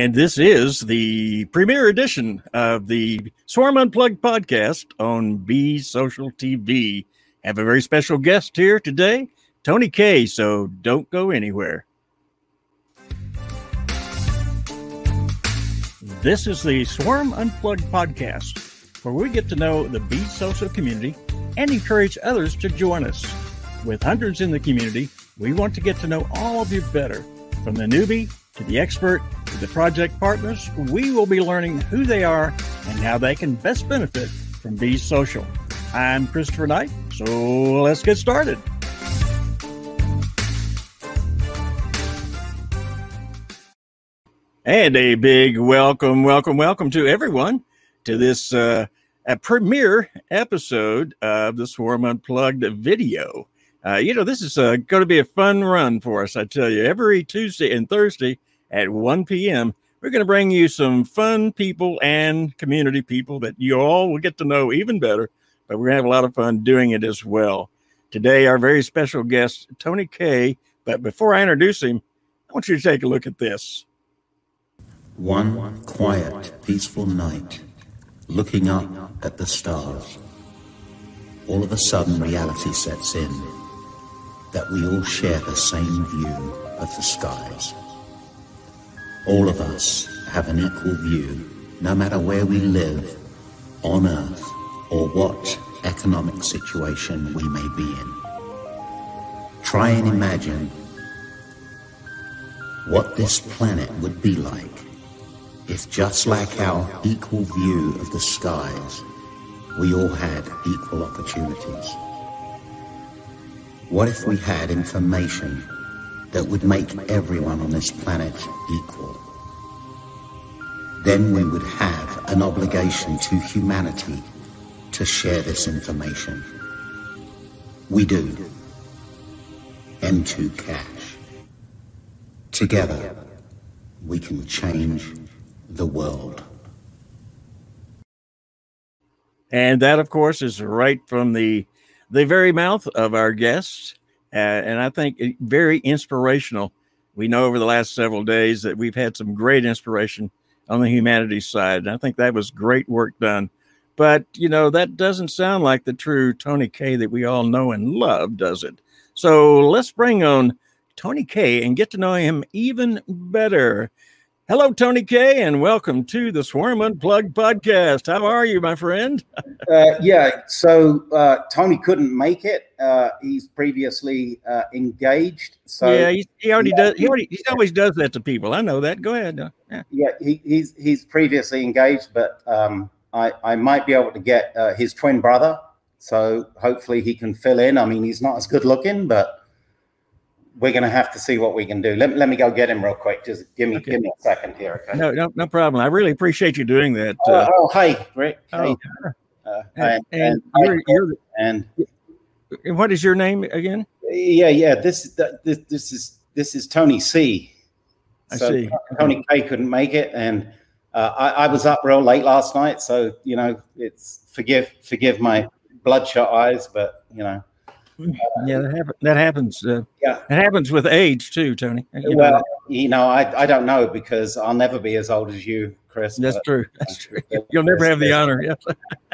And this is the premiere edition of the Swarm Unplugged podcast on Be Social TV. Have a very special guest here today, Tony K. So don't go anywhere. This is the Swarm Unplugged podcast, where we get to know the Be Social community and encourage others to join us. With hundreds in the community, we want to get to know all of you better, from the newbie to the expert the project partners. We will be learning who they are and how they can best benefit from Be Social. I'm Christopher Knight, so let's get started. And a big welcome, welcome, welcome to everyone to this uh, premiere episode of the Swarm Unplugged video. Uh, you know, this is uh, going to be a fun run for us, I tell you. Every Tuesday and Thursday at 1 p.m., we're going to bring you some fun people and community people that you all will get to know even better, but we're going to have a lot of fun doing it as well. Today, our very special guest, Tony K. But before I introduce him, I want you to take a look at this. One quiet, peaceful night, looking up at the stars. All of a sudden, reality sets in that we all share the same view of the skies. All of us have an equal view, no matter where we live on Earth or what economic situation we may be in. Try and imagine what this planet would be like if just like our equal view of the skies, we all had equal opportunities? What if we had information that would make everyone on this planet equal? Then we would have an obligation to humanity to share this information. We do. M2 Cash. Together, we can change the world. And that, of course, is right from the the very mouth of our guests, uh, and I think very inspirational. We know over the last several days that we've had some great inspiration on the humanities side, and I think that was great work done. But you know that doesn't sound like the true Tony K that we all know and love, does it? So let's bring on Tony K and get to know him even better. Hello, Tony K, and welcome to the Swarm Unplugged podcast. How are you, my friend? uh, yeah, so uh, Tony couldn't make it. Uh, he's previously uh, engaged. So yeah, he, he already yeah, does. He, already, he always does that to people. I know that. Go ahead. Yeah, yeah he, he's he's previously engaged, but um, I I might be able to get uh, his twin brother. So hopefully he can fill in. I mean, he's not as good looking, but we're going to have to see what we can do. Let, let me go get him real quick. Just give me okay. give me a second here. Okay. No, no, no problem. I really appreciate you doing that. Oh, uh, oh hey, Rick. Oh, hey. Uh, and, and, and, you're, you're, and, what is your name again? Yeah, yeah. This this this is this is Tony C. I so see. Tony K couldn't make it, and uh, I, I was up real late last night, so you know, it's forgive forgive my bloodshot eyes, but you know yeah, that, happen, that happens. Uh, yeah, it happens with age too, Tony. You well, know. you know, I, I don't know because I'll never be as old as you, Chris. That's but, true. That's true. You'll never have the honor. Yeah.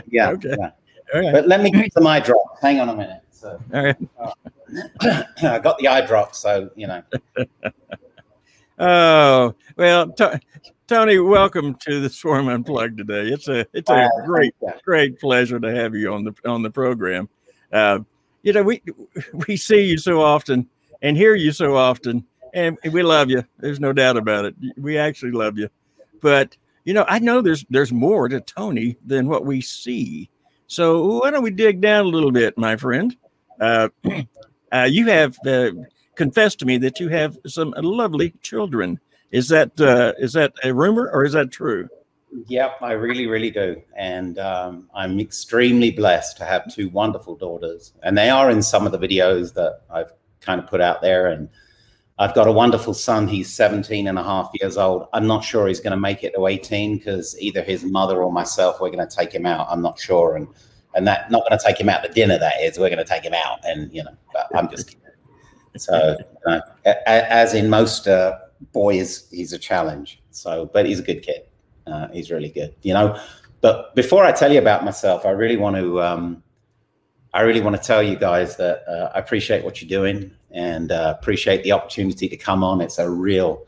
yeah. okay. Yeah. Right. But let me get some eye drops. Hang on a minute. So, All right. I got the eye drops, so you know. oh well, t- Tony, welcome to the Swarm Unplugged today. It's a it's a uh, great great pleasure to have you on the on the program. Uh, you know, we we see you so often and hear you so often, and we love you. There's no doubt about it. We actually love you. But you know, I know there's there's more to Tony than what we see. So why don't we dig down a little bit, my friend? Uh, uh, you have uh, confessed to me that you have some lovely children. Is that uh, is that a rumor or is that true? Yep, I really, really do. And um, I'm extremely blessed to have two wonderful daughters. And they are in some of the videos that I've kind of put out there. And I've got a wonderful son. He's 17 and a half years old. I'm not sure he's going to make it to 18 because either his mother or myself, we're going to take him out. I'm not sure. And and that not going to take him out to dinner, that is. We're going to take him out. And, you know, I'm just kidding. So, you know, as in most uh, boys, he's a challenge. So, but he's a good kid. Uh, he's really good, you know. But before I tell you about myself, I really want to, um, I really want to tell you guys that uh, I appreciate what you're doing and uh, appreciate the opportunity to come on. It's a real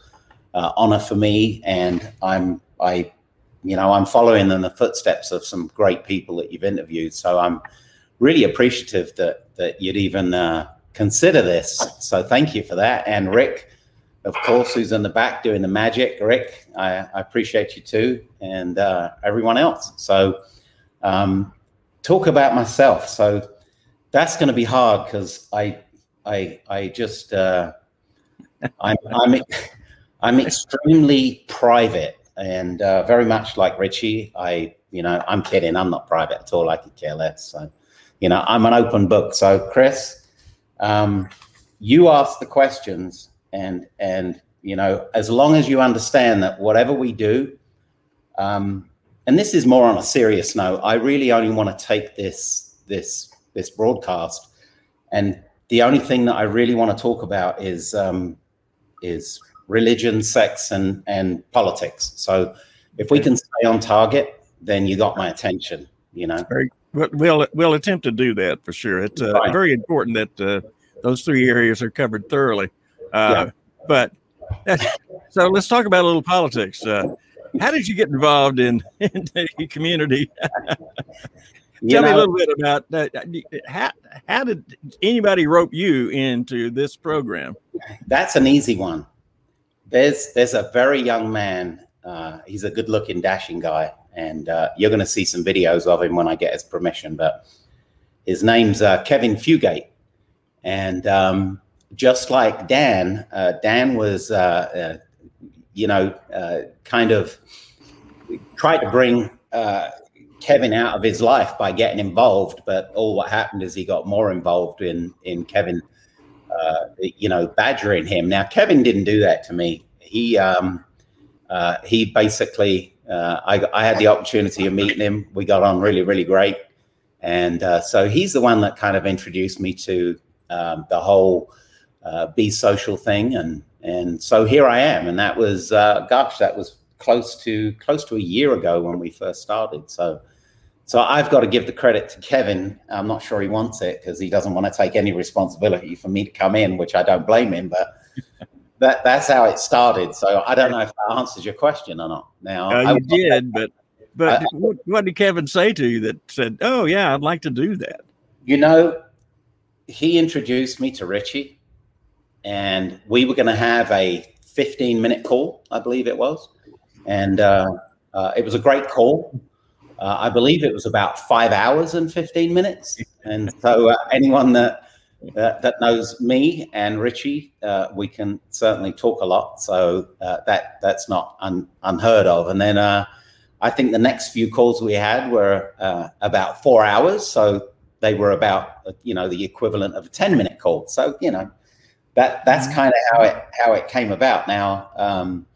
uh, honor for me, and I'm, I, you know, I'm following in the footsteps of some great people that you've interviewed. So I'm really appreciative that that you'd even uh, consider this. So thank you for that. And Rick, of course, who's in the back doing the magic. Rick, I, I appreciate you too, and uh, everyone else. So, um, talk about myself. So that's going to be hard because I, I, I just, uh, I'm, I'm, I'm extremely private and uh, very much like Richie. I, you know, I'm kidding. I'm not private at all. I could care less. So, you know, I'm an open book. So, Chris, um, you ask the questions and and you know as long as you understand that whatever we do um, and this is more on a serious note i really only want to take this this this broadcast. And the only thing that i really want to talk about is um, is religion sex and and politics. So if we can stay on target then you got my attention you know? Very we'll we'll attempt to do that for sure. It's uh, very important that uh, those three areas are covered thoroughly uh, yeah. But so let's talk about a little politics. Uh, how did you get involved in, in the community? Tell know, me a little bit about that. How, how did anybody rope you into this program? That's an easy one. There's there's a very young man. Uh, he's a good looking, dashing guy, and uh, you're going to see some videos of him when I get his permission. But his name's uh, Kevin Fugate, and um, just like Dan, uh, Dan was, uh, uh, you know, uh, kind of tried to bring uh, Kevin out of his life by getting involved, but all what happened is he got more involved in in Kevin, you know, badgering him. Now Kevin didn't do that to me. He um, he basically, I, I had the opportunity of meeting him. We got on really, really great, and so he's the one that kind of introduced me to um, the whole uh, be social thing, and and so here I am, and that was uh, gosh, that was close to close to a year ago when we first started. So so I've got to give the credit to Kevin. I'm not sure he wants it because he doesn't want to take any responsibility for me to come in, which I don't blame him, but. that that's how it started. So I don't know if that answers your question or not. Now uh, you did, but but I, what, what, did Kevin say to you that said, "Oh yeah, I'd like to do that"? You know, he introduced me to Richie, and we were going to have a 15 minute call, I believe it was. And uh, uh, it was a great call. Uh, I believe it was about five hours and 15 minutes. And so, uh, anyone that that knows me and Richie, uh, we can certainly talk a lot. So uh, that that's not un, unheard of. And then I think the next few calls we had were about four hours. So they were about you know the equivalent of a 10 minute call. So you know that that's mm-hmm. kind of how it how it came about. Now um,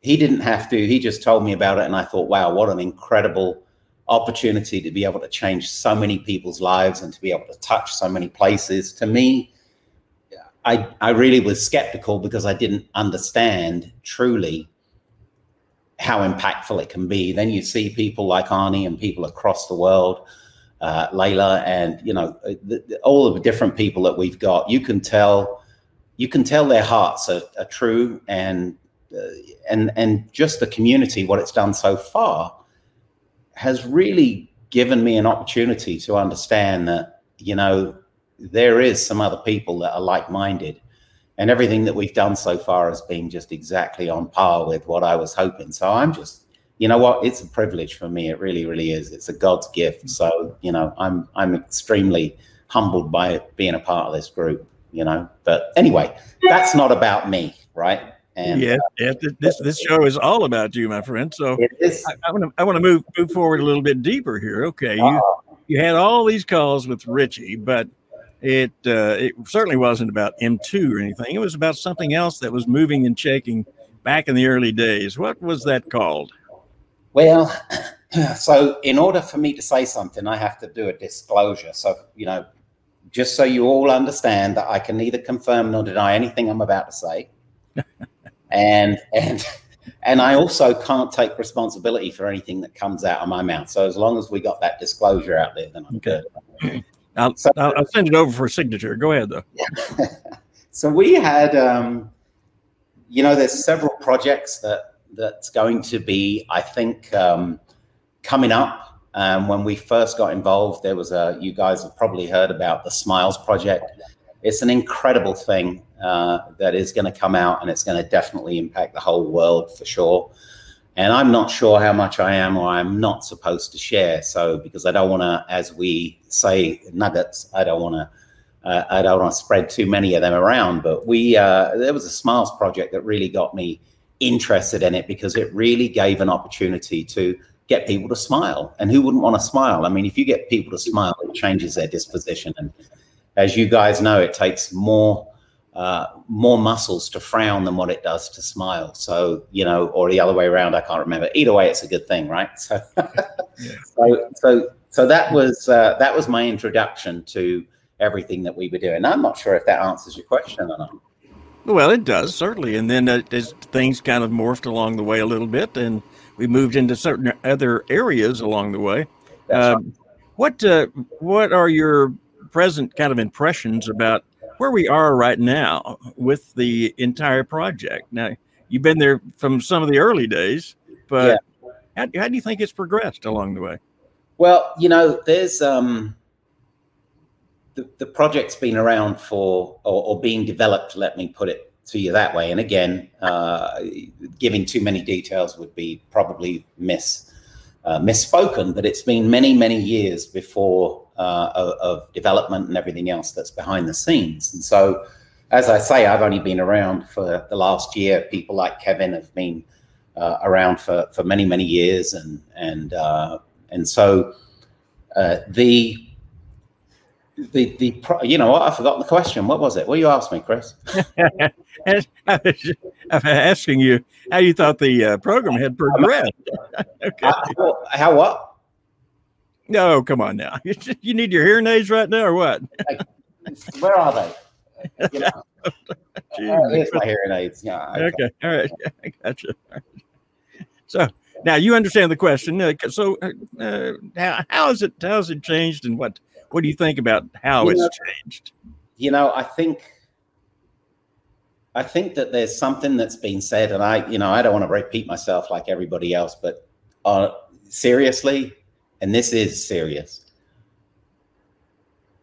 he didn't have to; he just told me about it, and I thought, wow, what an incredible opportunity to be able to change so many people's lives and to be able to touch so many places. To me, I I really was skeptical because I didn't understand truly how impactful it can be. Then you see people like Arnie and people across the world. Uh, Layla and you know the, the, all of the different people that we've got. You can tell you can tell their hearts are, are true and uh, and and just the community what it's done so far has really given me an opportunity to understand that you know there is some other people that are like-minded. And everything that we've done so far has been just exactly on par with what i was hoping. So i'm just you know what? It's a privilege for me. It really really is. It's a god's gift. So you know i'm i'm extremely humbled by being a part of this group you know. But anyway, that's not about me, right? And yeah, yeah this this show is all about you, my friend. So I want to I want to move move forward a little bit deeper here. Okay, you uh-huh. you had all these calls with Richie, but it uh, it certainly wasn't about M2 or anything. It was about something else that was moving and shaking back in the early days. What was that called? Well, so in order for me to say something, I have to do a disclosure. So you know, just so you all understand that I can neither confirm nor deny anything I'm about to say. and and and I also can't take responsibility for anything that comes out of my mouth. So as long as we got that disclosure out there, then I'm okay. good. I'll, so, I'll, send it over for a signature. Go ahead, though. so we had, um, you know, there's several projects that that's going to be, I think, um, coming up. Um, when we first got involved, there was a. You guys have probably heard about the Smiles project. It's an incredible thing uh, that is going to come out, and it's going to definitely impact the whole world for sure. And I'm not sure how much I am or I'm not supposed to share. So because I don't want to, as we say, nuggets, I don't want to. Uh, I don't want to spread too many of them around, but we uh, there was a Smiles project that really got me interested in it because it really gave an opportunity to get people to smile. And who wouldn't want to smile? I mean, if you get people to smile, it changes their disposition. And as you guys know, it takes more uh, more muscles to frown than what it does to smile. So, you know, or the other way around, I can't remember. Either way, it's a good thing, right? So, so, so, so that was uh, that was my introduction to everything that we were doing. I'm not sure if that answers your question or not. Well, it does certainly, and then uh, as things kind of morphed along the way a little bit, and we moved into certain other areas along the way. Uh, what uh, what are your present kind of impressions about where we are right now with the entire project. Now, you've been there from some of the early days, but yeah. how, how do you think it's progressed along the way? Well, you know, there's um, the, the project's been around for or, or, being developed, let me put it to you that way. And again, uh, giving too many details would be probably miss uh, misspoken, but it's been many, many years before uh, of, development and everything else that's behind the scenes. And so, as I say, I've only been around for the last year. People like Kevin have been uh, around for, for many, many years, and and uh, and so the the the you know what I forgot the question. What was it? What you asked me, Chris? I'm asking you how you thought the uh, program had progressed. okay. How, how what? No, come on now. You need your hearing aids right now, or what? Where are they? You know, uh, here's my hearing aids. Yeah. Okay. All right. I gotcha. So now you understand the question. Uh, so uh, uh, how, how is it? How has it changed, and what what do you think about how you it's know, changed? You know, I think I think that there's something that's been said, and I, you know, I don't want to repeat myself like everybody else, but uh, seriously, and this is serious.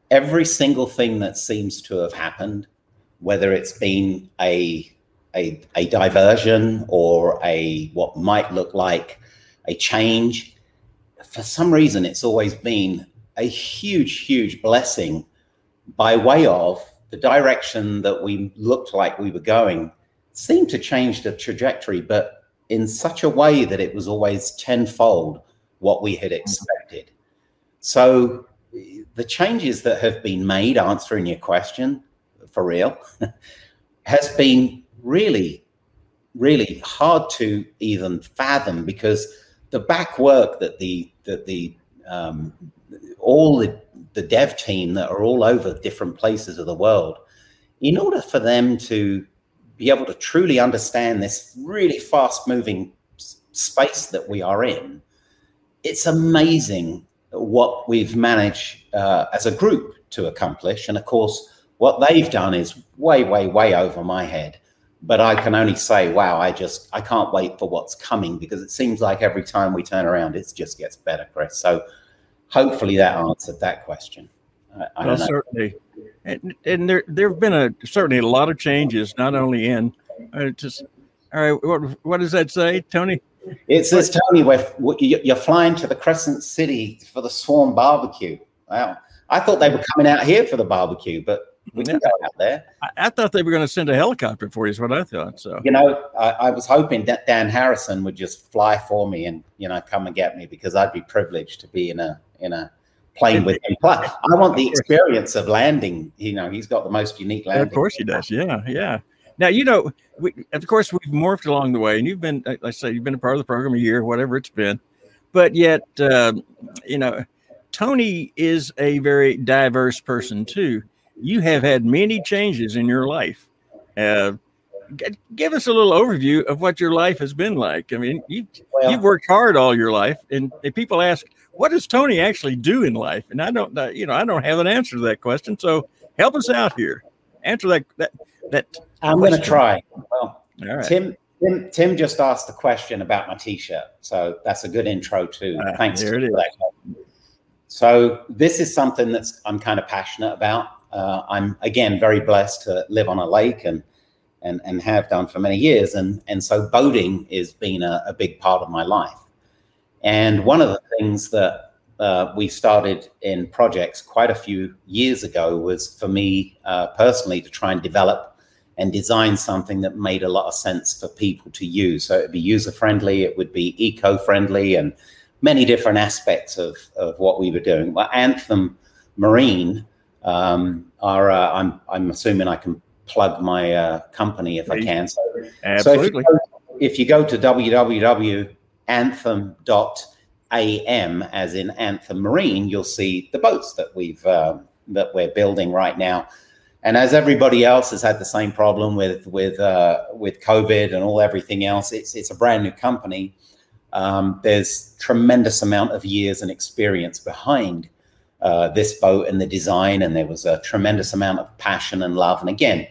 Every single thing that seems to have happened, whether it's been a a, a diversion or a what might look like a change, for some reason, it's always been a huge, huge blessing by way of the direction that we looked like we were going seemed to change the trajectory, but in such a way that it was always tenfold what we had expected. So the changes that have been made, answering your question for real, has been really, really hard to even fathom because the back work that the that the um, all the, the dev team that are all over different places of the world, in order for them to be able to truly understand this really fast moving space that we are in, it's amazing what we've managed uh, as a group to accomplish. And of course, what they've done is way, way, way over my head. But I can only say, wow, I just, I can't wait for what's coming because it seems like every time we turn around, it just gets better, Chris. So hopefully that answered that question. I, I well, certainly. And, and there, there have been a certainly a lot of changes, not only in uh, just, all right, what, what does that say, Tony? It says, Tony, we're, you're flying to the Crescent City for the Swarm barbecue. Wow. I thought they were coming out here for the barbecue, but we can go out there. I, I thought they were going to send a helicopter for you, is what I thought. So, you know, I, I, was hoping that Dan Harrison would just fly for me and, you know, come and get me because I'd be privileged to be in a, in a, plane with him. Plus, I want the experience of landing. You know, he's got the most unique landing. Of course, he does. Yeah, yeah. Now, you know, we, of course, we've morphed along the way, and you've been, like I say, you've been a part of the program a year, whatever it's been. But yet, uh, you know, Tony is a very diverse person too. You have had many changes in your life. Uh, give us a little overview of what your life has been like. I mean, you, well, you've worked hard all your life, and, and people ask, what does Tony actually do in life? And I don't, uh, you know, I don't have an answer to that question. So help us out here. Answer that. That. that I'm going to try. Well, All right. Tim, Tim, Tim just asked the question about my T-shirt, so that's a good intro too. Uh, Thanks. There it is. So this is something that's I'm kind of passionate about. Uh, I'm again very blessed to live on a lake and and and have done for many years, and and so boating has been a, a big part of my life. And one of the things that uh, we started in projects quite a few years ago was for me uh, personally to try and develop and design something that made a lot of sense for people to use. So it'd be user friendly, it would be eco friendly, and many different aspects of, of what we were doing. Well, Anthem Marine um, are, uh, I'm, I'm assuming I can plug my uh, company if I can. So, Absolutely. So if you, go, if you go to www.anthem.am, as in Anthem Marine, you'll see the boats that we've uh, that we're building right now. And as everybody else has had the same problem with with uh, with COVID and all everything else, it's it's a brand new company. Um, there's tremendous amount of years and experience behind uh, this boat and the design, and there was a tremendous amount of passion and love. And again,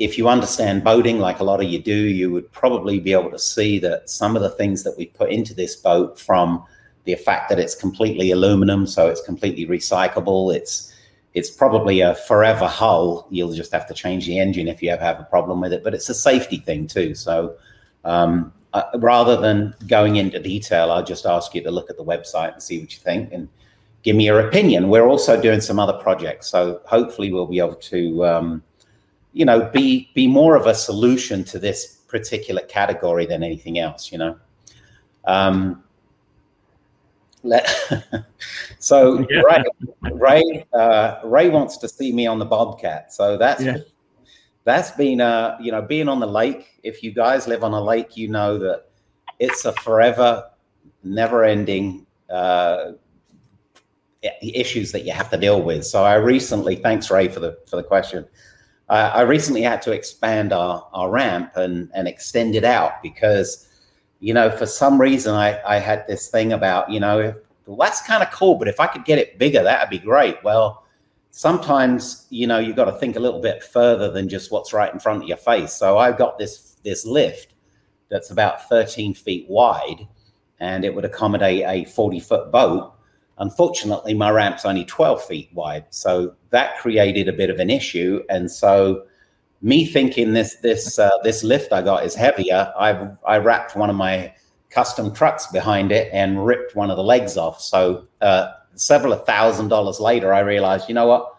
if you understand boating like a lot of you do, you would probably be able to see that some of the things that we put into this boat from the fact that it's completely aluminum, so it's completely recyclable. It's it's probably a forever hull. You'll just have to change the engine if you ever have a problem with it, but it's a safety thing too. So um, uh, rather than going into detail, I'll just ask you to look at the website and see what you think and give me your opinion. We're also doing some other projects, so hopefully we'll be able to, um, you know, be be more of a solution to this particular category than anything else. You know. Um, let, so yeah. Ray, Ray, uh, Ray wants to see me on the Bobcat. So that's yeah. that's been uh, you know being on the lake. If you guys live on a lake, you know that it's a forever, never-ending uh, issues that you have to deal with. So I recently, thanks Ray for the for the question. Uh, I recently had to expand our our ramp and and extend it out because you know for some reason I I had this thing about you know well, that's kind of cool, but if I could get it bigger, that'd be great. Well, sometimes you know you've got to think a little bit further than just what's right in front of your face. So I've got this this lift that's about 13 feet wide, and it would accommodate a 40 foot boat Unfortunately, my ramp's only 12 feet wide. So that created a bit of an issue. And so me thinking this this uh, this lift I got is heavier, I I wrapped one of my custom trucks behind it and ripped one of the legs off. So uh, several thousand dollars later, I realized, you know what?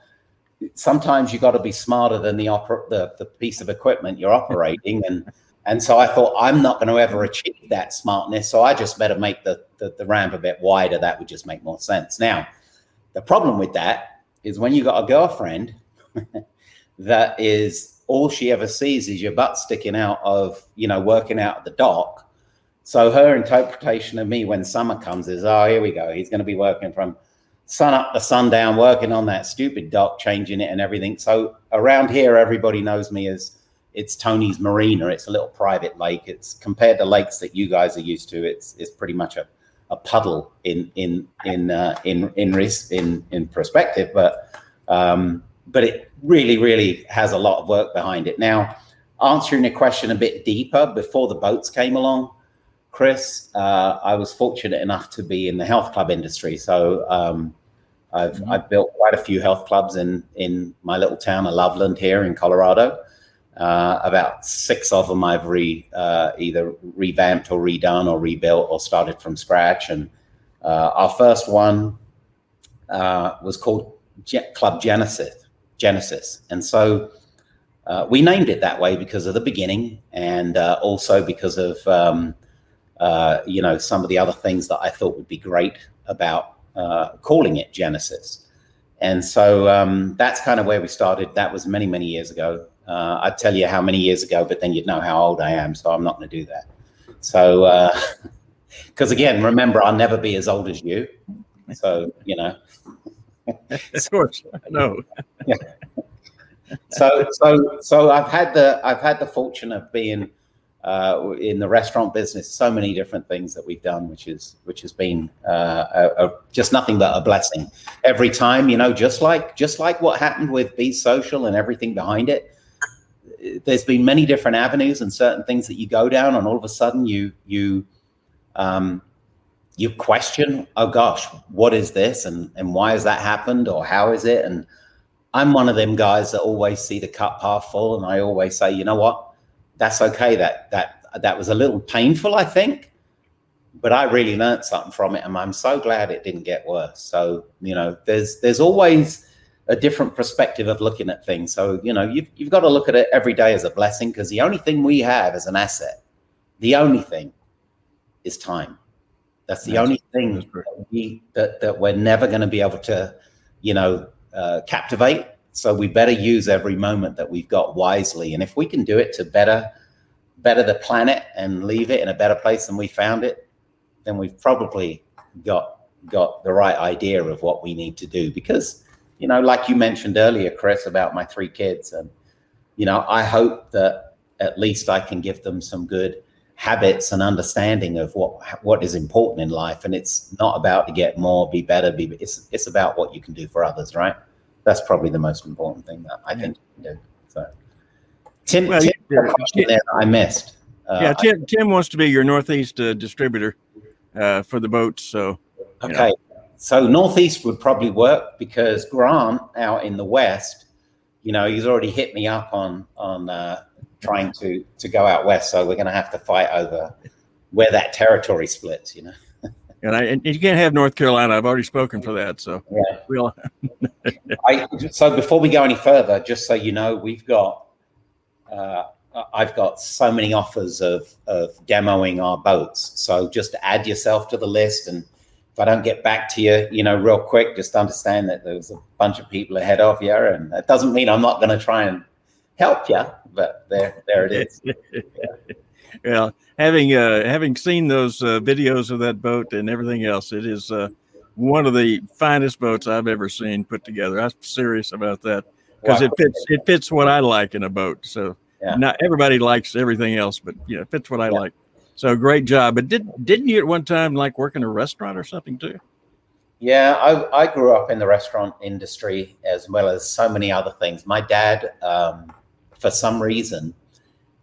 Sometimes you got to be smarter than the, oper- the the piece of equipment you're operating, and and so I thought, I'm not going to ever achieve that smartness. So I just better make the, the, the ramp a bit wider. That would just make more sense. Now, the problem with that is when you got a girlfriend that is all she ever sees is your butt sticking out of, you know, working out at the dock. So her interpretation of me when summer comes is, oh, here we go. He's going to be working from sun up to sundown, working on that stupid dock, changing it and everything. So around here, everybody knows me as it's Tony's Marina. It's a little private lake. It's compared to lakes that you guys are used to. It's it's pretty much a, a puddle in in in uh, in in risk in in perspective, but um, but it really really has a lot of work behind it. Now, answering the question a bit deeper, before the boats came along, Chris, uh, I was fortunate enough to be in the health club industry. So um, I've mm-hmm. I've built quite a few health clubs in in my little town of Loveland here in Colorado. Uh, about six of them I've re, uh, either revamped or redone or rebuilt or started from scratch. And uh, our first one uh, was called Ge- Club Genesis. Genesis, and so uh, we named it that way because of the beginning, and uh, also because of um, you know some of the other things that I thought would be great about calling it Genesis. And so um, that's kind of where we started. That was many, many years ago. Uh, I'd tell you how many years ago, but then you'd know how old I am. So I'm not going to do that. So, because uh, again, remember, I'll never be as old as you. So, you know. of course. No. yeah. so so so I've had the I've had the fortune of being uh, in the restaurant business. So many different things that we've done, which is which has been uh, a, a, just nothing but a blessing. Every time, you know, just like just like what happened with Be Social and everything behind it. There's been many different avenues and certain things that you go down, and all of a sudden you you um, you question, oh gosh, what is this, and and why has that happened, or how is it, and I'm one of them guys that always see the cup half full, and I always say, you know what, that's okay. That that that was a little painful, I think, but I really learned something from it, and I'm so glad it didn't get worse. So you know, there's there's always a different perspective of looking at things. So you know, you've you've got to look at it every day as a blessing because the only thing we have as an asset, the only thing, is time. That's the that's, only thing that, we, that, that we're never going to be able to, you know, uh, captivate. So we better use every moment that we've got wisely. And if we can do it to better better the planet and leave it in a better place than we found it, then we've probably got got the right idea of what we need to do. Because, you know, like you mentioned earlier, Chris, about my three kids, and you know, I hope that at least I can give them some good habits and understanding of what what is important in life and it's not about to get more be better be it's it's about what you can do for others right? That's probably the most important thing that i think do so. Tim, well, tim yeah, i missed. Uh, yeah tim, tim wants to be your northeast uh, distributor uh, for the boats so okay know. So northeast would probably work because grant out in the west you know he's already hit me up on on uh, trying to to go out west. So we're going to have to fight over where that territory splits. You know. And, I, and you can't have North Carolina. I've already spoken for that. So yeah. We'll I, so before we go any further, just so you know, we've got uh, I've got so many offers of of demoing our boats. So just add yourself to the list, and if I don't get back to you, you know, real quick, just understand that there's a bunch of people ahead of you, and that doesn't mean I'm not going to try and help you but there, there it is. Yeah. well, having uh, having seen those uh, videos of that boat and everything else, it is uh, one of the finest boats I've ever seen put together. I'm serious about that because wow. it fits it fits what I like in a boat. So yeah. not everybody likes everything else, but you know, it fits what I yeah. like. So great job. But did didn't you at one time like work in a restaurant or something too? Yeah, I, I grew up in the restaurant industry as well as so many other things. My dad um, for some reason,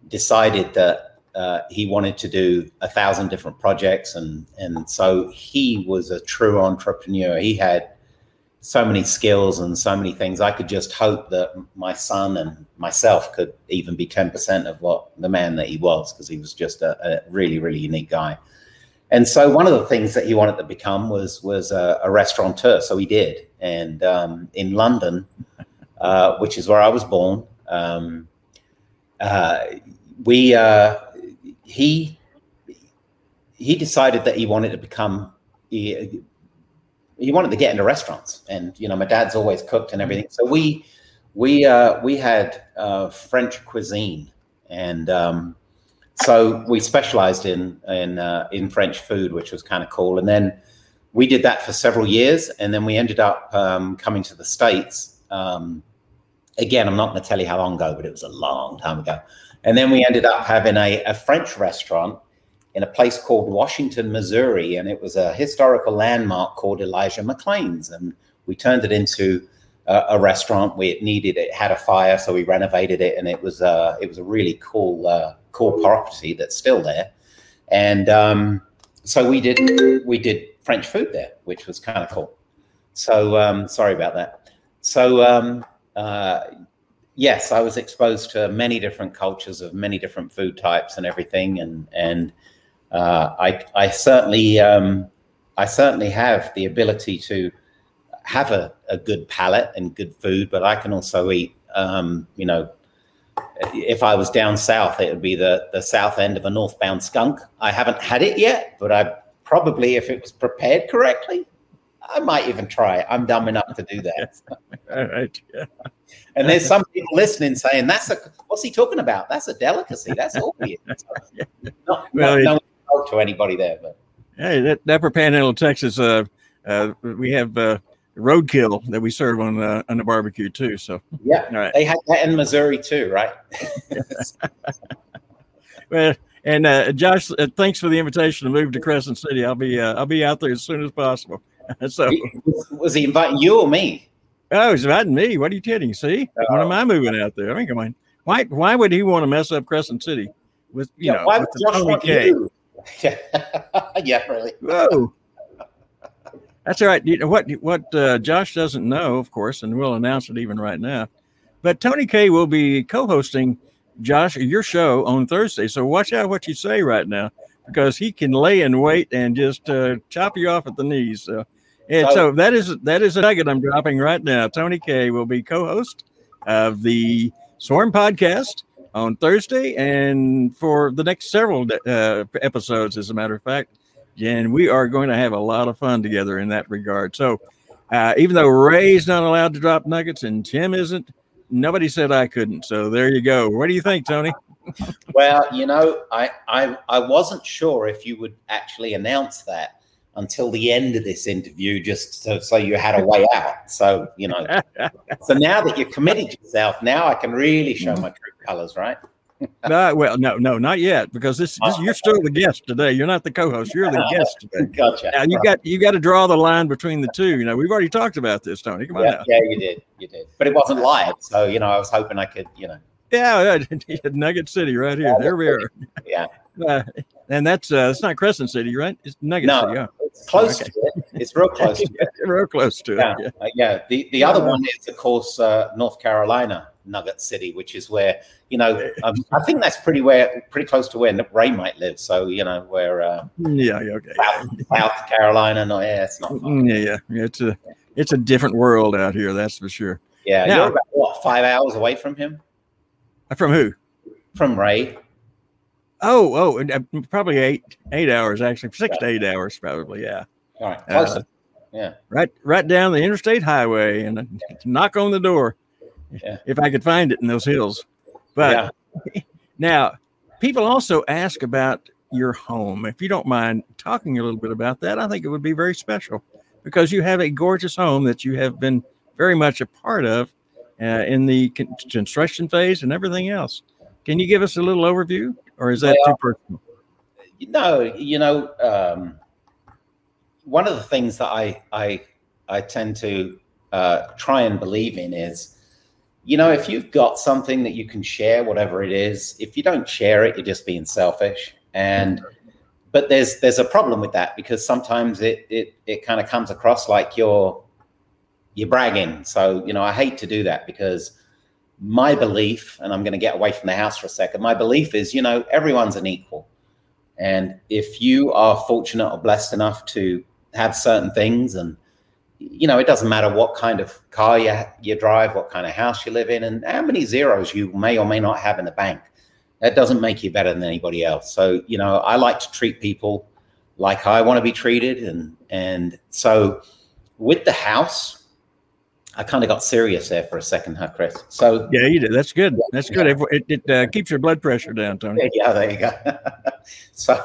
decided that uh, he wanted to do a thousand different projects, and and so he was a true entrepreneur. He had so many skills and so many things. I could just hope that my son and myself could even be ten percent of what the man that he was, because he was just a, a, really really unique guy. And so one of the things that he wanted to become was was a, a restaurateur. So he did, and um, in London, uh, which is where I was born. Um, uh, we uh, he he decided that he wanted to become he wanted to get into restaurants, and you know my dad's always cooked and everything. So we we uh, we had uh, French cuisine, and um, so we specialized in in uh, in French food, which was kind of cool. And then we did that for several years, and then we ended up um, coming to the states. Um, again, I'm not going to tell you how long ago, but it was a long time ago. And then we ended up having a, a French restaurant in a place called Washington, Missouri, and it was a historical landmark called Elijah McLean's, and we turned it into a, a restaurant. We it needed it had a fire, so we renovated it, and it was uh, it was a really cool uh, cool property that's still there. And um, so we did we did French food there, which was kind of cool. So um, sorry about that. So um, uh, yes, I was exposed to many different cultures of many different food types and everything, and and uh, I I certainly um, I certainly have the ability to have a, a good palate and good food, but I can also eat. Um, you know, if I was down south, it would be the the south end of a northbound skunk. I haven't had it yet, but I probably, if it was prepared correctly, I might even try. It. I'm dumb enough to do that. All right. Yeah. And there's some people listening saying, "That's a what's he talking about? That's a delicacy. That's obvious." yeah. Not, well, not, to anybody there, but hey, that, Upper Panhandle, Texas. Uh, uh, we have uh, roadkill that we serve on uh, on the barbecue too. So yeah, right. they had that in Missouri too, right? well, and uh, Josh, uh, thanks for the invitation to move to Crescent City. I'll be uh, I'll be out there as soon as possible. so was he inviting you or me? Oh, he's inviting me. What are you kidding? See, oh. when am I moving out there? I mean, come on. Why why would he want to mess up Crescent City with you yeah, know why the Josh want you? yeah, really. Whoa. That's all right. You know what? What uh, Josh doesn't know, of course, and we'll announce it even right now. But Tony K will be co-hosting Josh your show on Thursday. So watch out what you say right now, because he can lay in wait and just uh, chop you off at the knees. So, and so, so that is that is a nugget I'm dropping right now. Tony K will be co-host of the Swarm podcast on Thursday and for the next several uh, episodes, as a matter of fact and we are going to have a lot of fun together in that regard. So, uh, even though Ray's not allowed to drop nuggets and Tim isn't, nobody said I couldn't. So there you go. What do you think, Tony? well, you know, I, I I wasn't sure if you would actually announce that until the end of this interview, just so, so you had a way out. So you know, so now that you've committed yourself, now I can really show my true colors, right? no, well, no, no, not yet, because this, this you're still the guest today. You're not the co-host. You're the guest today. Gotcha. Now you got you got to draw the line between the two. You know, we've already talked about this, Tony. Come on yeah, now. Yeah, you did, you did, but it wasn't live, so you know, I was hoping I could, you know. Yeah, Nugget City right here. Yeah, there we are. Yeah. Uh, and that's uh, it's not Crescent City, right? It's Nugget no, City. Yeah. It's close okay. to it. It's real close to it. real close to yeah. it. Yeah. Uh, yeah. The the other one is, of course, uh, North Carolina. Nugget City, which is where you know um, I think that's pretty where pretty close to where Ray might live. So you know where uh, yeah okay South, South Carolina. No, yeah, it's not. Far. Yeah, yeah, it's a it's a different world out here. That's for sure. Yeah, now, you're about what five hours away from him. From who? From Ray. Oh, oh, uh, probably eight eight hours actually, six yeah. to eight hours probably. Yeah. All right. Uh, yeah. Right, right down the interstate highway, and knock on the door yeah. if I could find it in those hills. But yeah. now, people also ask about your home. If you don't mind talking a little bit about that, I think it would be very special because you have a gorgeous home that you have been very much a part of uh, in the construction phase and everything else. Can you give us a little overview, or is that well, too personal? No, you know, um, one of the things that I I I tend to uh, try and believe in is you know, if you've got something that you can share, whatever it is, if you don't share it, you're just being selfish. And but there's there's a problem with that because sometimes it it it kind of comes across like you're you're bragging. So you know, I hate to do that because my belief, and I'm going to get away from the house for a second. My belief is, you know, everyone's an equal, and if you are fortunate or blessed enough to have certain things and you know, it doesn't matter what kind of car you, you drive, what kind of house you live in, and how many zeros you may or may not have in the bank. That doesn't make you better than anybody else. So, you know, I like to treat people like I want to be treated. And, and so with the house, I kind of got serious there for a second, huh, Chris? So yeah, you did. That's good. That's good. It, it uh, keeps your blood pressure down, Tony. Yeah, there you go. so,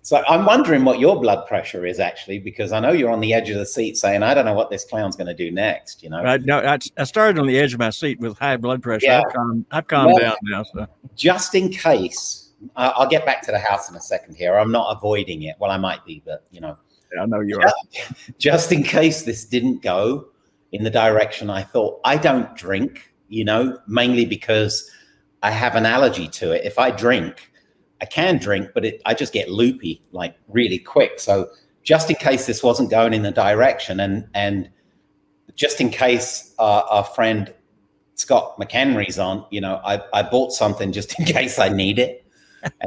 so I'm wondering what your blood pressure is actually, because I know you're on the edge of the seat saying, "I don't know what this clown's going to do next." You know, I, no, I, I, started on the edge of my seat with high blood pressure. Yeah. I've calmed, I've calmed well, down now. So just in case, uh, I'll get back to the house in a second. Here, I'm not avoiding it. Well, I might be, but you know, I know you are. Just in case this didn't go in the direction I thought. I don't drink, you know, mainly because I have an allergy to it. If I drink, I can drink, but it, I just get loopy like really quick. So just in case this wasn't going in the direction, and and just in case our friend Scott McHenry's on, you know, I, I bought something just in case I need it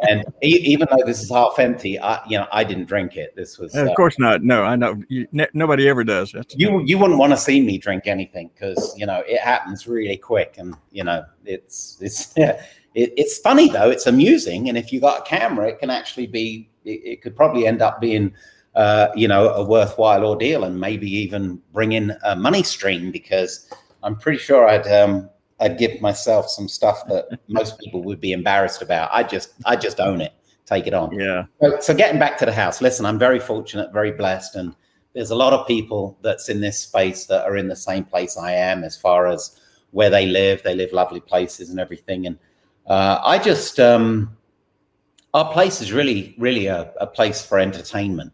and even though this is half empty, I, you know, I didn't drink it. This was, of uh, course not. No, I know you, nobody ever does. That's you, you wouldn't want to see me drink anything because you know it happens really quick, and you know it's it's it, it's funny though. It's amusing, and if you got a camera, it can actually be. It, it could probably end up being. Uh, you know, a worthwhile ordeal, and maybe even bring in a money stream because I'm pretty sure I'd um, I'd give myself some stuff that most people would be embarrassed about. I just I just own it, take it on. Yeah. So, so, getting back to the house, listen, I'm very fortunate, very blessed, and there's a lot of people that's in this space that are in the same place I am as far as where they live. They live lovely places and everything. And uh, I just, um, our place is really, really a, a place for entertainment.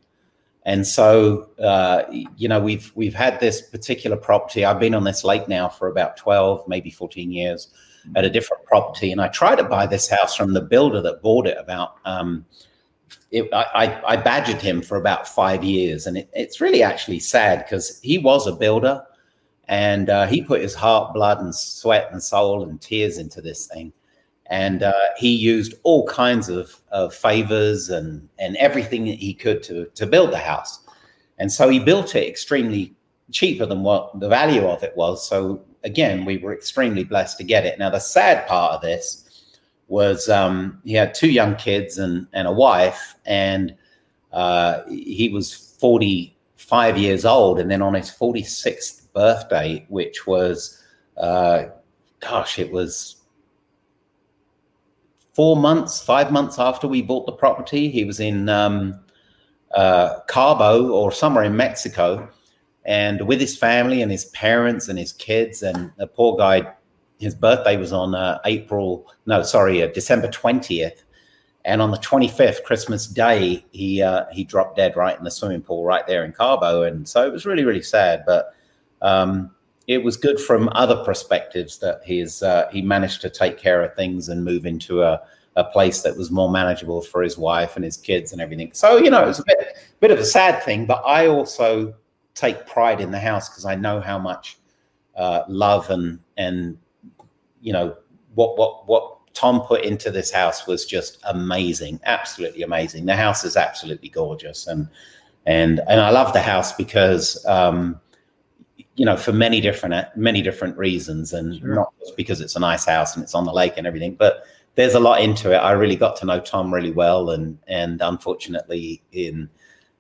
And so, uh, you know, we've we've had this particular property. I've been on this lake now for about twelve, maybe fourteen years, at a different property. And I tried to buy this house from the builder that bought it about. Um, it, I, I badgered him for about five years, and it, it's really actually sad because he was a builder, and uh, he put his heart, blood, and sweat, and soul, and tears into this thing and uh, he used all kinds of, of favors and and everything that he could to to build the house. And so he built it extremely cheaper than what the value of it was. So again we were extremely blessed to get it. Now the sad part of this was um, he had two young kids and and a wife. And uh, he was 45 years old. And then on his 46th birthday which was uh, gosh it was four months, five months after we bought the property. He was in um, uh, Cabo or somewhere in Mexico, and with his family and his parents and his kids. And the poor guy, his birthday was on uh, April, no, sorry, uh, December twentieth. And on the 25th, Christmas Day, he uh, he dropped dead right in the swimming pool right there in Cabo, and so it was really really sad. But um, it was good from other perspectives that he's uh, he managed to take care of things and move into a, a place that was more manageable for his wife and his kids and everything. So you know, it's a bit bit of a sad thing, but I also take pride in the house because I know how much uh, love and and you know what what what Tom put into this house was just amazing, absolutely amazing. The house is absolutely gorgeous, and and and I love the house because. Um, you know, for many different many different reasons, and sure. not just because it's a nice house and it's on the lake and everything, but there's a lot into it. I really got to know Tom really well, and and unfortunately, in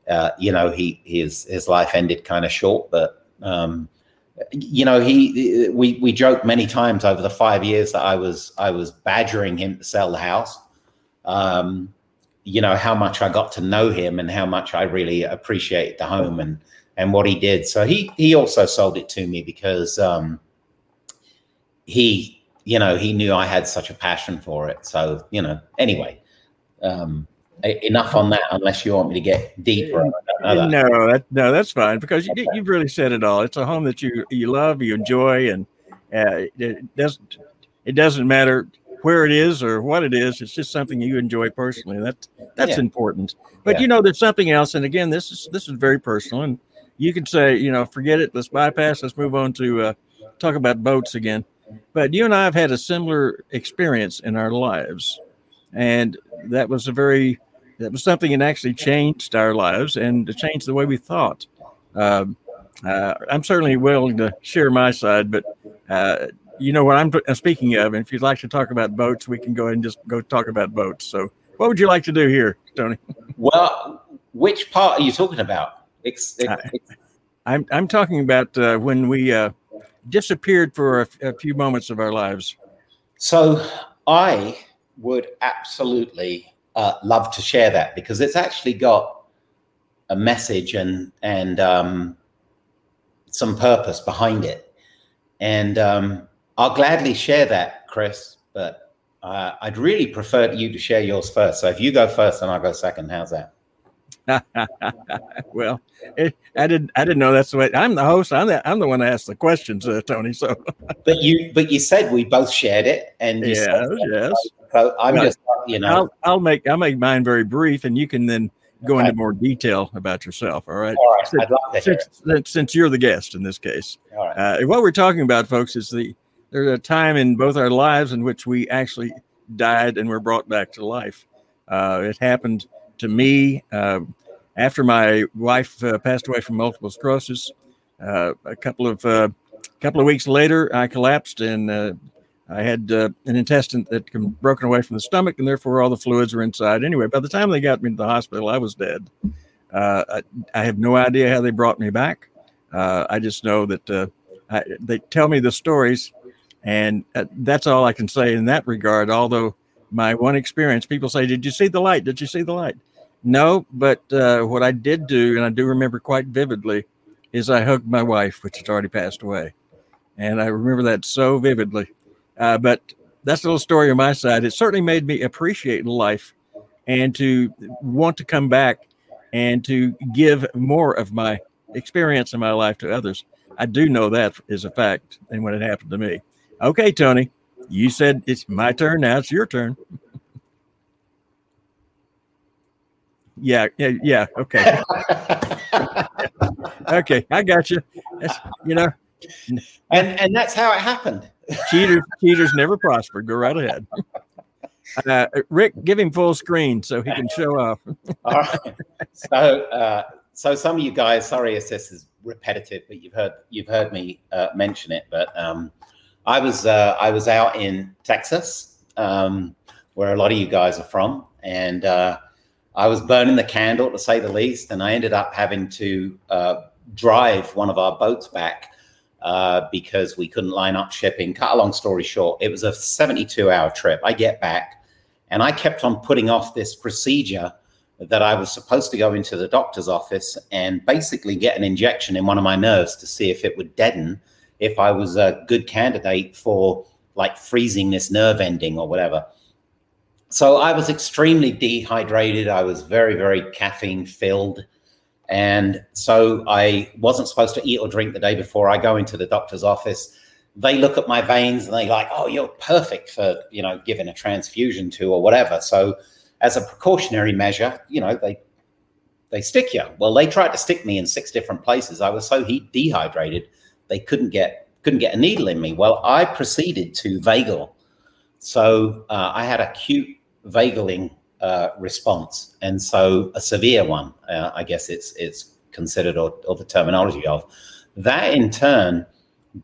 uh, you know, he his his life ended kind of short, but um, you know, he we we joked many times over the five years that I was I was badgering him to sell the house. Um, you know how much I got to know him and how much I really appreciate the home and and what he did. So he he also sold it to me because um, he you know he knew I had such a passion for it. So you know anyway. Um, enough on that unless you want me to get deeper no that, no that's fine because you, you've really said it all it's a home that you you love you enjoy and uh, it doesn't it doesn't matter where it is or what it is it's just something you enjoy personally that's that's yeah. important but yeah. you know there's something else and again this is this is very personal and you can say, you know, forget it. Let's bypass. Let's move on to uh, talk about boats again. But you and I have had a similar experience in our lives, and that was a very that was something that actually changed our lives and changed the way we thought. Um, uh, I'm certainly willing to share my side, but uh, you know what I'm speaking of. And if you'd like to talk about boats, we can go ahead and just go talk about boats. So, what would you like to do here, Tony? Well, which part are you talking about? Ex- ex- I'm I'm talking about uh, when we uh, disappeared for a, a, few moments of our lives. So I would absolutely uh, love to share that because it's actually got a message and and um, some purpose behind it, and um, I'll gladly share that, Chris. But uh, I'd really prefer you to share yours first. So if you go first and I'll go second, how's that? well, it, I didn't. I didn't know that's the way. I'm the host. I'm the. I'm the one that asked the questions, uh, Tony. So, but you, but you said we both shared it, and yes, yes. So I'm just, you know, I'll, I'll, make I'll make mine very brief, and you can then go okay. into more detail about yourself. All right. All right. Since, I'd love to hear since, since, you're the guest in this case. All right. Uh, what we're talking about, folks, is the there's a time in both our lives in which we actually died and were brought back to life. Uh, it happened to me uh, after my wife uh, passed away from multiple sclerosis. Uh, a couple of uh, couple of weeks later, I collapsed and uh, I had uh, an intestine that had broken away from the stomach, and therefore all the fluids were inside. Anyway, by the time they got me to the hospital, I was dead. I, I, have no idea how they brought me back. I just know that I, they tell me the stories, and that's all I can say in that regard. Although my one experience, people say, "Did you see the light? Did you see the light?" No, but uh, what I did do, and I do remember quite vividly, is I hugged my wife, which has already passed away, and I remember that so vividly. Uh, but that's a little story on my side. It certainly made me appreciate life and to want to come back and to give more of my experience in my life to others. I do know that is a fact, and when it happened to me. Okay, Tony, you said it's my turn. Now it's your turn. yeah, yeah, yeah. Okay. okay, I got you. That's, you know, and and that's how it happened. cheaters, cheaters never prosper. Go right ahead. Uh, Rick, give him full screen so he can show off. All right. So, uh, so some of you guys, sorry if this is repetitive, but you've heard you've heard me uh, mention it. But um, I was uh, I was out in Texas, um, where a lot of you guys are from, and uh, I was burning the candle to say the least. And I ended up having to uh, drive one of our boats back uh, because we couldn't line up shipping. Cut a long story short, it was a 72 hour trip. I get back and I kept on putting off this procedure that I was supposed to go into the doctor's office and basically get an injection in one of my nerves to see if it would deaden if I was a good candidate for like freezing this nerve ending or whatever. So I was extremely dehydrated. I was very, very caffeine filled. And so I wasn't supposed to eat or drink the day before I go into the doctor's office. They look at my veins and they like, oh, you're perfect for, you know, giving a transfusion to or whatever. So as a precautionary measure, you know, they they stick you. Well, they tried to stick me in six different places. I was so heat dehydrated, they couldn't get couldn't get a needle in me. Well, I proceeded to vagal. So uh, I had acute vagaling uh, response, and so a severe one. Uh, I guess it's it's considered, or, or the terminology of that. In turn,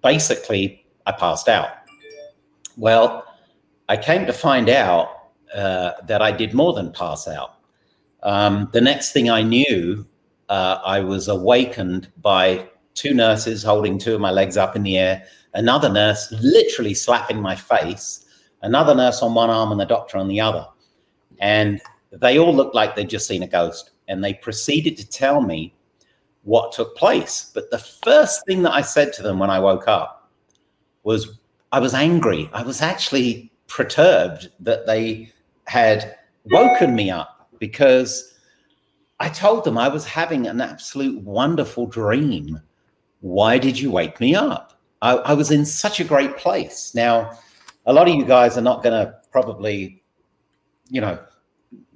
basically, I passed out. Well, I came to find out uh, that I did more than pass out. Um, the next thing I knew, uh, I was awakened by two nurses holding two of my legs up in the air, another nurse literally slapping my face, another nurse on one arm and the doctor on the other. And they all looked like they'd just seen a ghost. And they proceeded to tell me what took place. But the first thing that I said to them when I woke up was I was angry. I was actually perturbed that they had woken me up because I told them I was having an absolute wonderful dream. Why did you wake me up? I, I was in such a great place. Now, a lot of you guys are not going to probably, you know,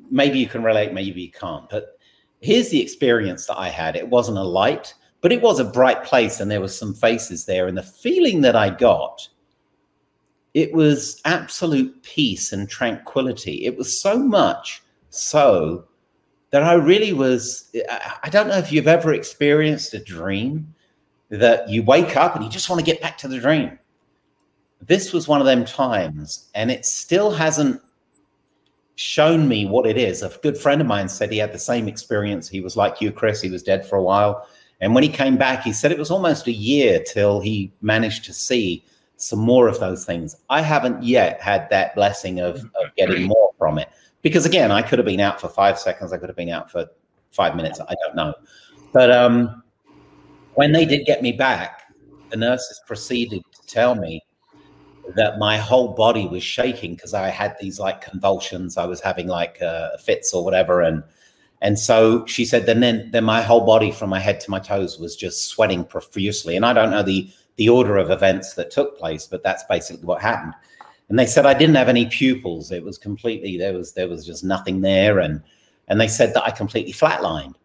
maybe you can relate, maybe you can't. But here's the experience that I had. It wasn't a light, but it was a bright place, and there were some faces there. And the feeling that I got, it was absolute peace and tranquility. It was so much so that I really was. I don't know if you've ever experienced a dream that you wake up and you just want to get back to the dream. This was one of them times, and it still hasn't shown me what it is. A good friend of mine said he had the same experience. He was like you, Chris. He was dead for a while. And when he came back, he said it was almost a year till he managed to see some more of those things. I haven't yet had that blessing of, of getting more from it. Because again, I could have been out for five seconds. I could have been out for five minutes. I don't know. But um, when they did get me back, the nurses proceeded to tell me that my whole body was shaking because I had these like convulsions. I was having like uh, fits or whatever, and and so she said, then then then my whole body from my head to my toes was just sweating profusely. And I don't know the the order of events that took place, but that's basically what happened. And they said I didn't have any pupils. It was completely there was there was just nothing there, and and they said that I completely flatlined.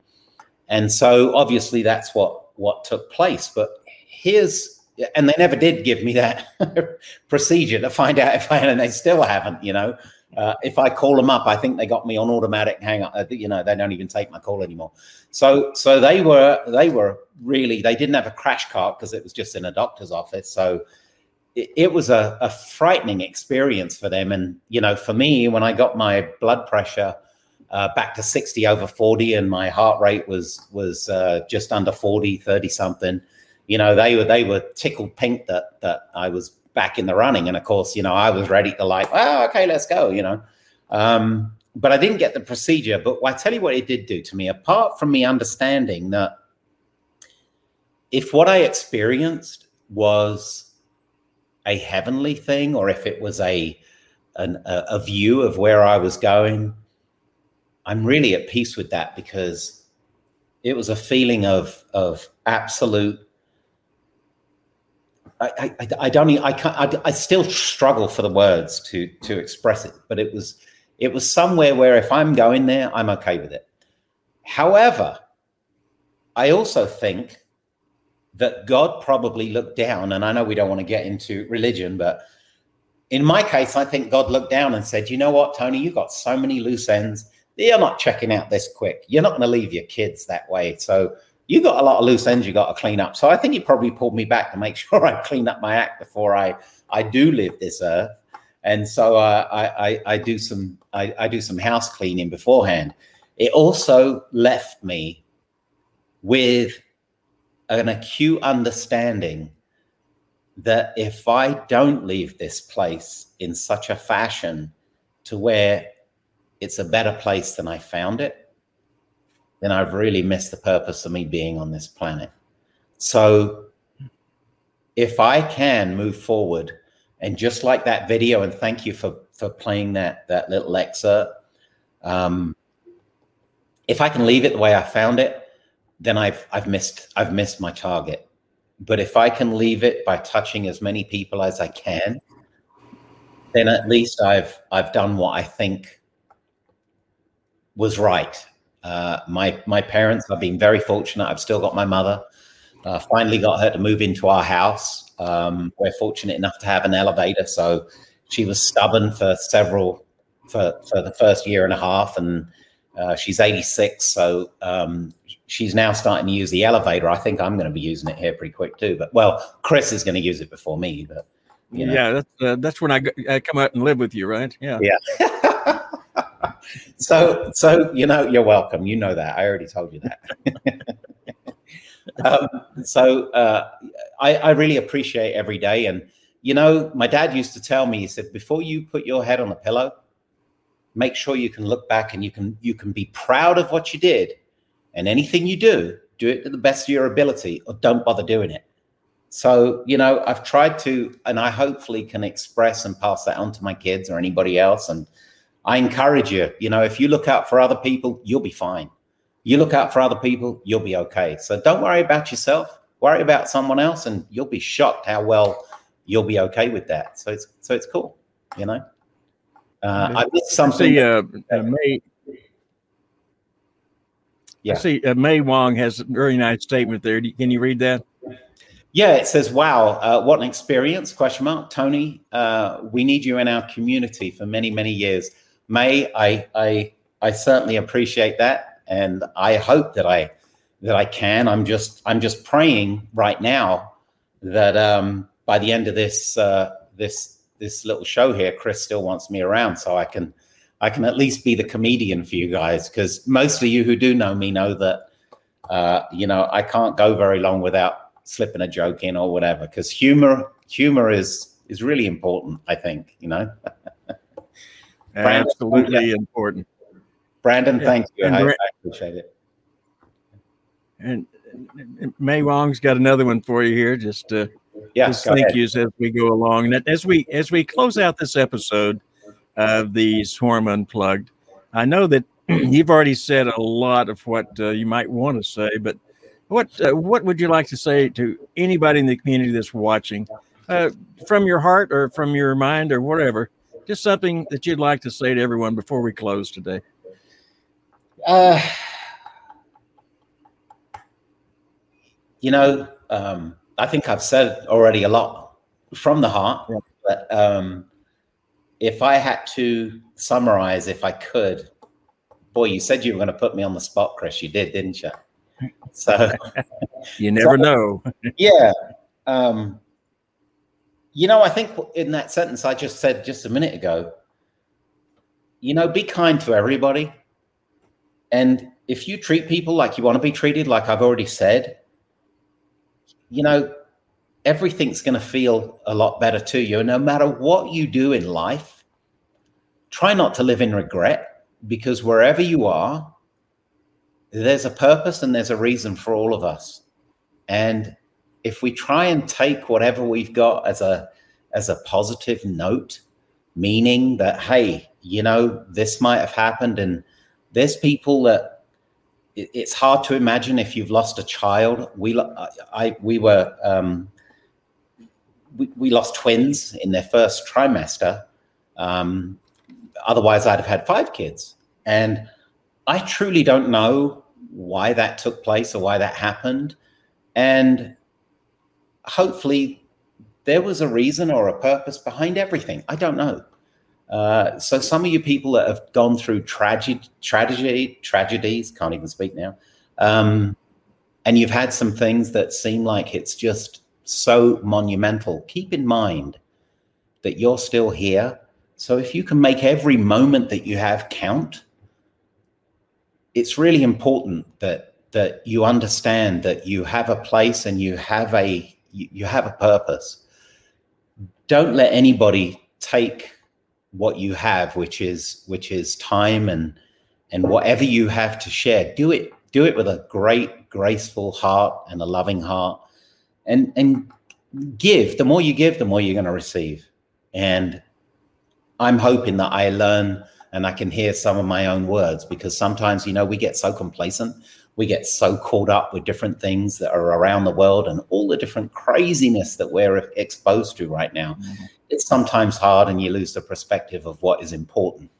And so obviously that's what what took place. But here's and they never did give me that procedure to find out if I and they still haven't. You know, uh, if I call them up, I think they got me on automatic hang up. Uh, you know, they don't even take my call anymore. So, so they were they were really they didn't have a crash cart because it was just in a doctor's office. So it, it was a, a frightening experience for them. And you know, for me, when I got my blood pressure. Uh, back to 60 over 40 and my heart rate was was uh, just under 40 30 something you know, they were they were tickled pink that that I was back in the running, and of course, you know, I was ready to like, oh, okay, let's go, you know. Um, but I didn't get the procedure. But I tell you what it did do to me, apart from me understanding that if what I experienced was a heavenly thing, or if it was a an, a, a view of where I was going, I'm really at peace with that because it was a feeling of of absolute. I, I, I don't I can't I, I still struggle for the words to to express it, but it was it was somewhere where if I'm going there, I'm okay with it. However, I also think that God probably looked down, and I know we don't want to get into religion, but in my case, I think God looked down and said, You know what, Tony, you've got so many loose ends. You're not checking out this quick. You're not going to leave your kids that way. So you got a lot of loose ends you got to clean up. So I think he probably pulled me back to make sure I clean up my act before I I do live this earth. And so uh, I, I, I do some I, I do some house cleaning beforehand. It also left me with an acute understanding that if I don't leave this place in such a fashion to where it's a better place than I found it, then I've really missed the purpose of me being on this planet. So if I can move forward and just like that video, and thank you for for playing that that little excerpt. Um, if I can leave it the way I found it, then I've I've missed I've missed my target. But if I can leave it by touching as many people as I can, then at least I've I've done what I think was right. Uh, my my parents, I've been very fortunate. I've still got my mother. Uh, finally got her to move into our house. Um, we're fortunate enough to have an elevator, so she was stubborn for several for for the first year and a half, and uh, she's 86, so um, she's now starting to use the elevator. I think I'm going to be using it here pretty quick too. But well, Chris is going to use it before me. But you know. yeah, that's uh, that's when I, I come out and live with you, right? Yeah, yeah. so so you know you're welcome. You know that I already told you that. um, so uh, I, I really appreciate every day, and you know my dad used to tell me he said before you put your head on the pillow, make sure you can look back and you can you can be proud of what you did and anything you do, do it to the best of your ability or don't bother doing it. So, you know, I've tried to, and I hopefully can express and pass that on to my kids or anybody else. And I encourage you, you know, if you look out for other people, you'll be fine. You look out for other people, you'll be okay. So don't worry about yourself, worry about someone else, and you'll be shocked how well you'll be okay with that. So it's so it's cool, you know. Uh, I missed something. See, uh, uh, May yeah. See uh, May Wong has a very nice statement there. Can you read that? Yeah, it says, "Wow, uh, what an experience!" Question mark. Tony, uh, we need you in our community for many, many years. May, I, I, I certainly appreciate that, and I hope that I, that I can. I'm just, I'm just praying right now that um, by the end of this, uh, this, this little show here, Chris still wants me around, so I can I can at least be the comedian for you guys because most of you who do know me know that uh, you know I can't go very long without slipping a joke in or whatever because humor humor is is really important. I think you know. Brandon, Absolutely yeah. important. Brandon, yeah. thank you. I, I, appreciate it. And May Wong's got another one for you here. Just uh, yeah, just thank ahead. yous as we go along. And as we as we close out this episode, of the Swarm Unplugged. I know that you've already said a lot of what uh, you might want to say, but what uh, what would you like to say to anybody in the community that's watching, uh, from your heart or from your mind or whatever? Just something that you'd like to say to everyone before we close today. Uh, you know, um, I think I've said already a lot from the heart, yeah. but um, if I had to summarize, if I could, boy, you said you were going to put me on the spot, Chris. You did, didn't you? So you never so, know. yeah. Um, you know, I think in that sentence I just said just a minute ago, you know, be kind to everybody. And if you treat people like you want to be treated, like I've already said, you know, everything's going to feel a lot better to you. no matter what you do in life, try not to live in regret. because wherever you are, there's a purpose and there's a reason for all of us. And if we try and take whatever we've got as a as a positive note, meaning that hey, you know, this might have happened, and there's people that it's hard to imagine if you've lost a child. We I we were um, we, we lost twins in their first trimester. Um, otherwise, I'd have had five kids, and I truly don't know why that took place or why that happened. And hopefully, there was a reason or a purpose behind everything. I don't know. Uh, so some of you people that have gone through tragedy, tragedy, tragedies, can't even speak now, um, and you've had some things that seem like it's just so monumental. Keep in mind that you're still here. So if you can make every moment that you have count, it's really important that that you understand that you have a place and you have a you, you have a purpose. Don't let anybody take what you have, which is which is time and and whatever you have to share. Do it do it with a great graceful heart and a loving heart, and and give. The more you give, the more you're going to receive. And I'm hoping that I learn and I can hear some of my own words because sometimes, you know, we get so complacent. We get so caught up with different things that are around the world and all the different craziness that we're exposed to right now. Mm-hmm. It's sometimes hard and you lose the perspective of what is important.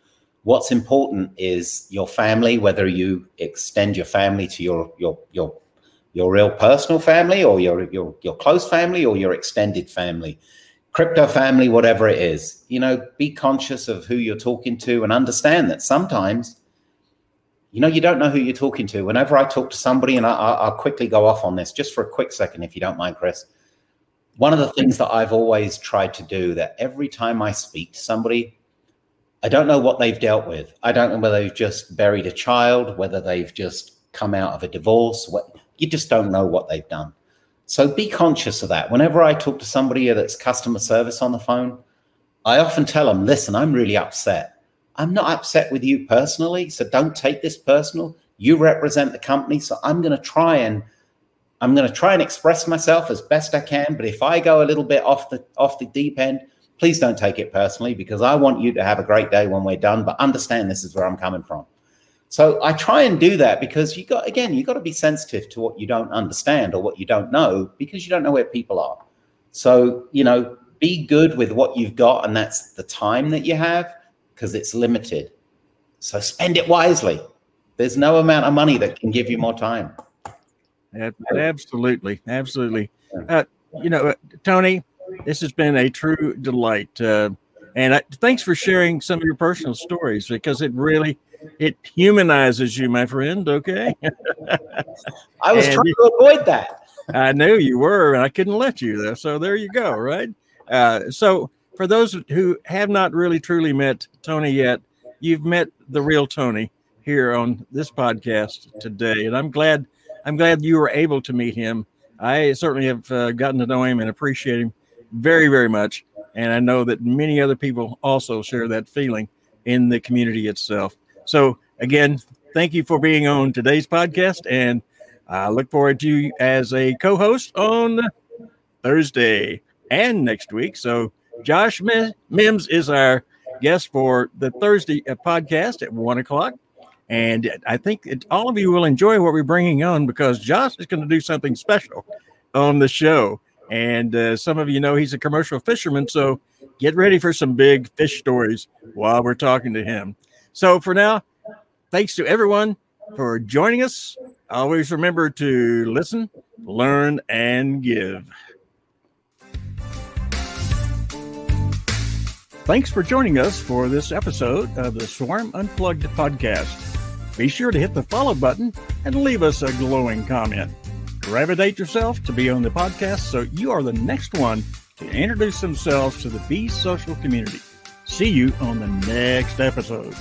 What's important is your family, whether you extend your family to your your your your real personal family or your your your close family or your extended family crypto family, whatever it is, you know, be conscious of who you're talking to and understand that sometimes, you know, you don't know who you're talking to. Whenever I talk to somebody, and I, will quickly go off on this just for a quick second, if you don't mind, Chris. One of the things that I've always tried to do that every time I speak to somebody, I don't know what they've dealt with. I don't know whether they've just buried a child, whether they've just come out of a divorce. What, you just don't know what they've done. So be conscious of that. Whenever I talk to somebody that's customer service on the phone, I often tell them, listen, I'm really upset. I'm not upset with you personally, so don't take this personal. You represent the company, so I'm going to try and I'm going to try and express myself as best I can, but if I go a little bit off the off the deep end, please don't take it personally because I want you to have a great day when we're done, but understand this is where I'm coming from. So I try and do that because you got again, you got to be sensitive to what you don't understand or what you don't know because you don't know where people are. So, you know, be good with what you've got and that's the time that you have because it's limited. So spend it wisely. There's no amount of money that can give you more time. Absolutely, absolutely. Uh, you know, uh, Tony, this has been a true delight. Uh, and I, thanks for sharing some of your personal stories because it really it humanizes you, my friend. Okay. I was and trying to avoid that. I knew you were, and I couldn't let you though. So there you go. Right. Uh, so for those who have not really truly met Tony yet, you've met the real Tony here on this podcast today, and I'm glad. I'm glad you were able to meet him. I certainly have uh, gotten to know him and appreciate him very, very much. And I know that many other people also share that feeling in the community itself. So, again, thank you for being on today's podcast. And I look forward to you as a co host on Thursday and next week. So, Josh Mims is our guest for the Thursday uh, podcast at one o'clock. And I think it, all of you will enjoy what we're bringing on because Josh is going to do something special on the show. And uh, some of you know he's a commercial fisherman. So get ready for some big fish stories while we're talking to him. So for now, thanks to everyone for joining us. Always remember to listen, learn, and give. Thanks for joining us for this episode of the Swarm Unplugged podcast. Be sure to hit the follow button and leave us a glowing comment. Gravitate yourself to be on the podcast so you are the next one to introduce themselves to the Bees Social community. See you on the next episode.